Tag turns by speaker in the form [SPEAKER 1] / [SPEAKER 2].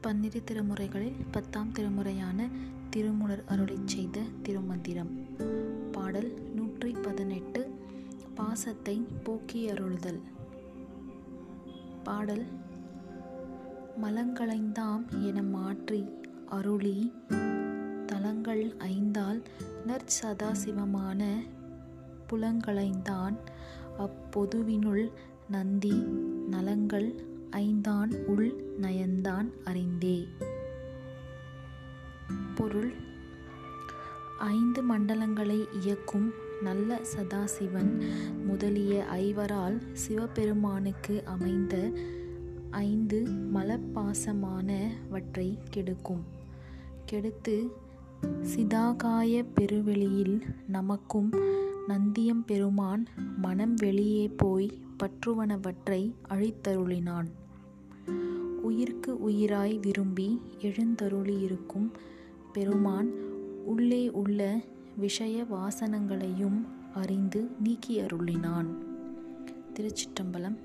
[SPEAKER 1] பன்னிரு திருமுறைகளில் பத்தாம் திருமுறையான திருமுலர் அருளை செய்த திருமந்திரம். பாடல் நூற்றி பதினெட்டு பாசத்தை போக்கி அருளுதல். பாடல் மலங்களைந்தாம் என மாற்றி அருளி தலங்கள் ஐந்தால் நற்சதாசிவமான புலங்களைந்தான் அப்பொதுவினுள் நந்தி நலங்கள் ஐந்தான் உள் நயந்தான் அறிந்தே. பொருள். ஐந்து மண்டலங்களை இயக்கும் நல்ல சதாசிவன் முதலிய ஐவரால் சிவபெருமானுக்கு அமைந்த ஐந்து மலப்பாசமானவற்றை கெடுக்கும். கெடுத்து சிதாகாய பெருவெளியில் நமக்கும் நந்தியம் பெருமான் மனம் வெளியே போய் பற்றுவனவற்றை அழித்தருளினான். உயிர்க்கு உயிராய் விரும்பி எழுந்தருளியிருக்கும் பெருமான் உள்ளே உள்ள விஷய வாசனங்களையும் அறிந்து நீக்கி அருளினான் திருச்சிற்றம்பலம்.